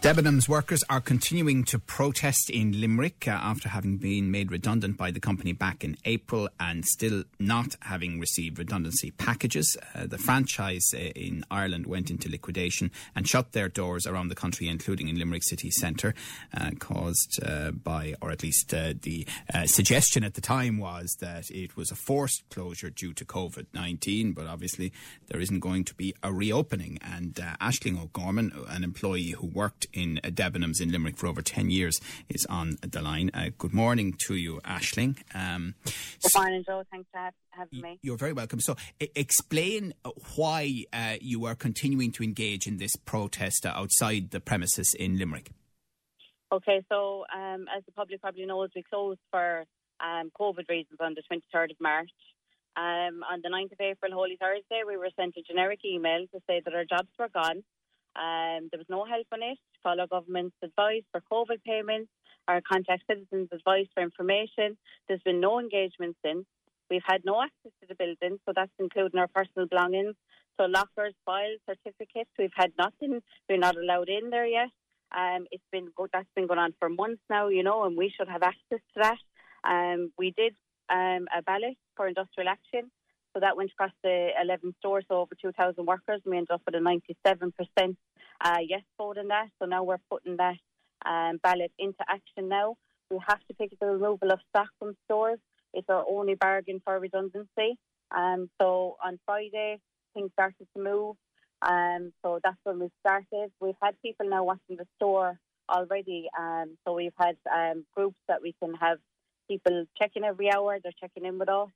Debenhams workers are continuing to protest in Limerick uh, after having been made redundant by the company back in April and still not having received redundancy packages. Uh, the franchise uh, in Ireland went into liquidation and shut their doors around the country, including in Limerick city centre, uh, caused by, or at least the suggestion at the time was that it was a forced closure due to COVID 19, but obviously there isn't going to be a reopening. And Ashling O'Gorman, an employee who worked in Debenhams in Limerick for over 10 years, is on the line. Uh, good morning to you, Ashling. Um, good morning, Joe. Thanks for have, having me. You're very welcome. So, I- explain why uh, you are continuing to engage in this protest outside the premises in Limerick. Okay, so um, as the public probably knows, we closed for um, COVID reasons on the 23rd of March. Um, on the 9th of April, Holy Thursday, we were sent a generic email to say that our jobs were gone um, there was no help on it. Follow government's advice for COVID payments or contact citizens' advice for information. There's been no engagement since. We've had no access to the building, so that's including our personal belongings. So lockers, files, certificates. We've had nothing. We're not allowed in there yet. Um, it's been that's been going on for months now, you know, and we should have access to that. Um, we did um, a ballot for industrial action so that went across the 11 stores, so over 2,000 workers. We ended up with a 97% uh, yes vote in that. So now we're putting that um, ballot into action now. We have to pick the removal of stock from stores. It's our only bargain for redundancy. Um, so on Friday, things started to move. Um, so that's when we started. We've had people now watching the store already. Um, so we've had um, groups that we can have people checking every hour. They're checking in with us.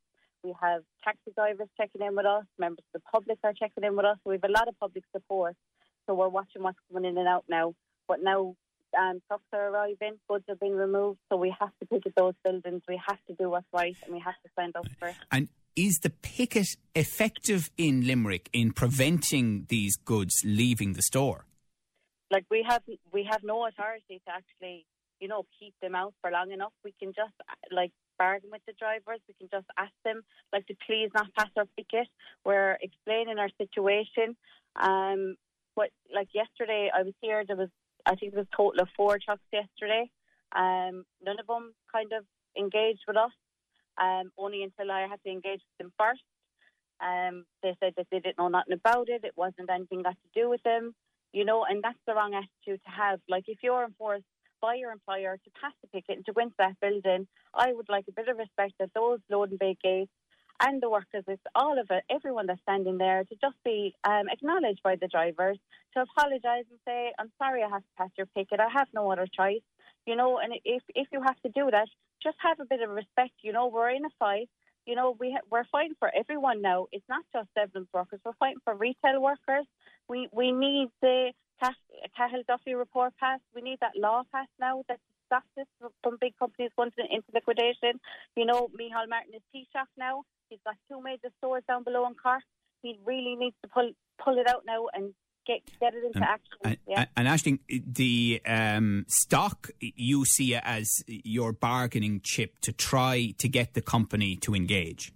We have taxi drivers checking in with us. Members of the public are checking in with us. We have a lot of public support. So we're watching what's coming in and out now. But now um, trucks are arriving, goods are being removed. So we have to picket those buildings. We have to do what's right and we have to stand up for it. And is the picket effective in Limerick in preventing these goods leaving the store? Like we have, we have no authority to actually, you know, keep them out for long enough. We can just like bargain with the drivers. We can just ask them, like, to please not pass our picket. We're explaining our situation. Um, but like yesterday, I was here. There was, I think, there was a total of four trucks yesterday. Um, none of them kind of engaged with us. Um, only until I had to engage with them first. Um, they said that they didn't know nothing about it. It wasn't anything got to do with them, you know. And that's the wrong attitude to have. Like if you're enforced by your employer to pass the picket and to go into that building, I would like a bit of respect that those load and bay gates and the workers, it's all of it, everyone that's standing there, to just be um, acknowledged by the drivers, to apologise and say, I'm sorry I have to pass your picket, I have no other choice. You know, and if, if you have to do that, just have a bit of respect. You know, we're in a fight. You know, we ha- we're fighting for everyone now. It's not just Debenhams workers. We're fighting for retail workers. We we need the Cahill Duffy report passed. We need that law passed now that stops this from big companies going into liquidation. You know, Micheál Martin is Taoiseach now. He's got two major stores down below in Cork. He really needs to pull pull it out now and get get it into and, action. And, yeah. and Ashling, the um, stock you see as your bargaining chip to try to get the company to engage.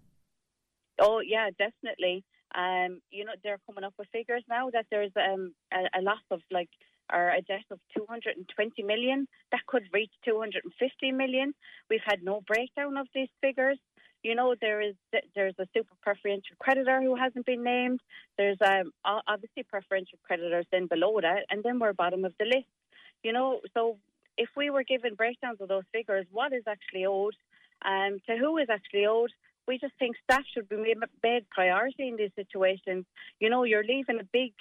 Oh yeah, definitely. Um, you know, they're coming up with figures now that there's um, a, a loss of like or a debt of 220 million that could reach 250 million. We've had no breakdown of these figures. You know, there is there's a super preferential creditor who hasn't been named. There's um, obviously preferential creditors then below that, and then we're bottom of the list. You know, so if we were given breakdowns of those figures, what is actually owed, um, to who is actually owed, we just think staff should be made a priority in these situations. You know, you're leaving a big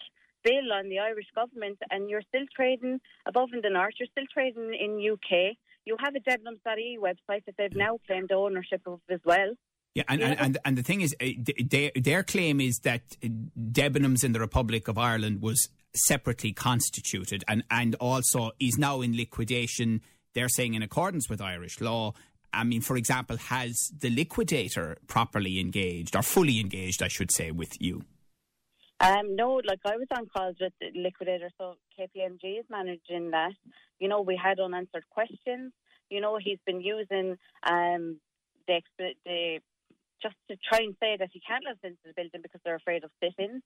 bill on the Irish government and you're still trading above in the north, you're still trading in UK. You have a Debenhams.ie website that they've now claimed ownership of as well. Yeah, and, yeah. and, and, the thing is, uh, their, their claim is that Debenhams in the Republic of Ireland was separately constituted and, and also is now in liquidation, they're saying in accordance with Irish law, I mean, for example, has the liquidator properly engaged or fully engaged, I should say, with you? Um, no, like I was on calls with the liquidator, so KPMG is managing that. You know, we had unanswered questions. You know, he's been using um, the, the just to try and say that he can't let us into the building because they're afraid of sit-ins.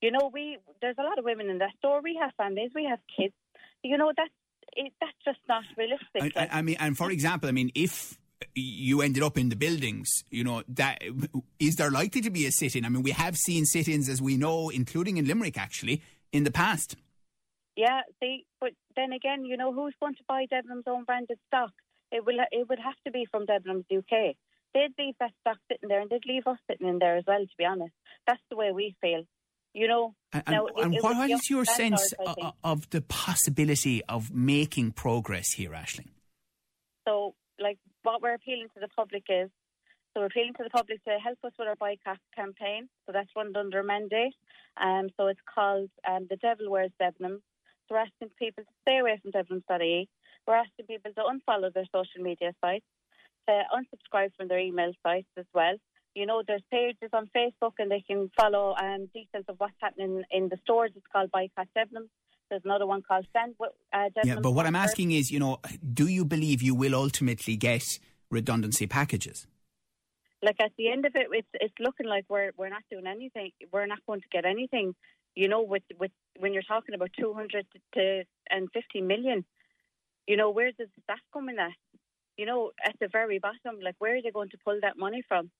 You know, we there's a lot of women in that store. We have families, we have kids. You know, that's it, that's just not realistic. I, I mean, and for example, I mean, if you ended up in the buildings, you know, that is there likely to be a sit-in? I mean, we have seen sit-ins, as we know, including in Limerick, actually, in the past. Yeah, see, but then again, you know, who's going to buy Debenhams own branded stock? It will. It would have to be from Debenhams UK. They'd leave that stock sitting there, and they'd leave us sitting in there as well. To be honest, that's the way we feel. You know. And, now, and it, what is your sense of, of the possibility of making progress here, Ashling? So, like, what we're appealing to the public is so we're appealing to the public to help us with our boycott campaign. So that's run under mandate. Um, so it's called um, The Devil Wears Debenhams. So we're asking people to stay away from debenhams.ie. We're asking people to unfollow their social media sites, to unsubscribe from their email sites as well. You know, there's pages on Facebook and they can follow um, details of what's happening in the stores. It's called Boycott Debenhams. There's another one called Send. Uh, yeah, but what I'm asking is, you know, do you believe you will ultimately get redundancy packages? Like at the end of it, it's it's looking like we're we're not doing anything. We're not going to get anything. You know, with with when you're talking about 200 to and 50 million, you know, where does that come in at? You know, at the very bottom, like where are they going to pull that money from?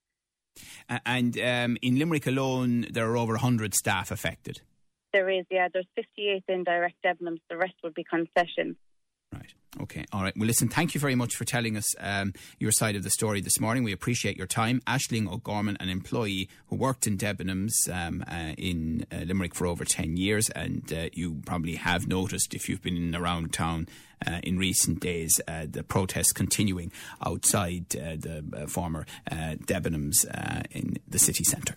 And um, in Limerick alone, there are over 100 staff affected. There is, yeah. There's 58 indirect Debenhams. The rest would be concessions. Right. Okay. All right. Well, listen, thank you very much for telling us um, your side of the story this morning. We appreciate your time. Ashling O'Gorman, an employee who worked in Debenhams um, uh, in uh, Limerick for over 10 years, and uh, you probably have noticed if you've been around town uh, in recent days uh, the protests continuing outside uh, the former Debenhams in the city centre.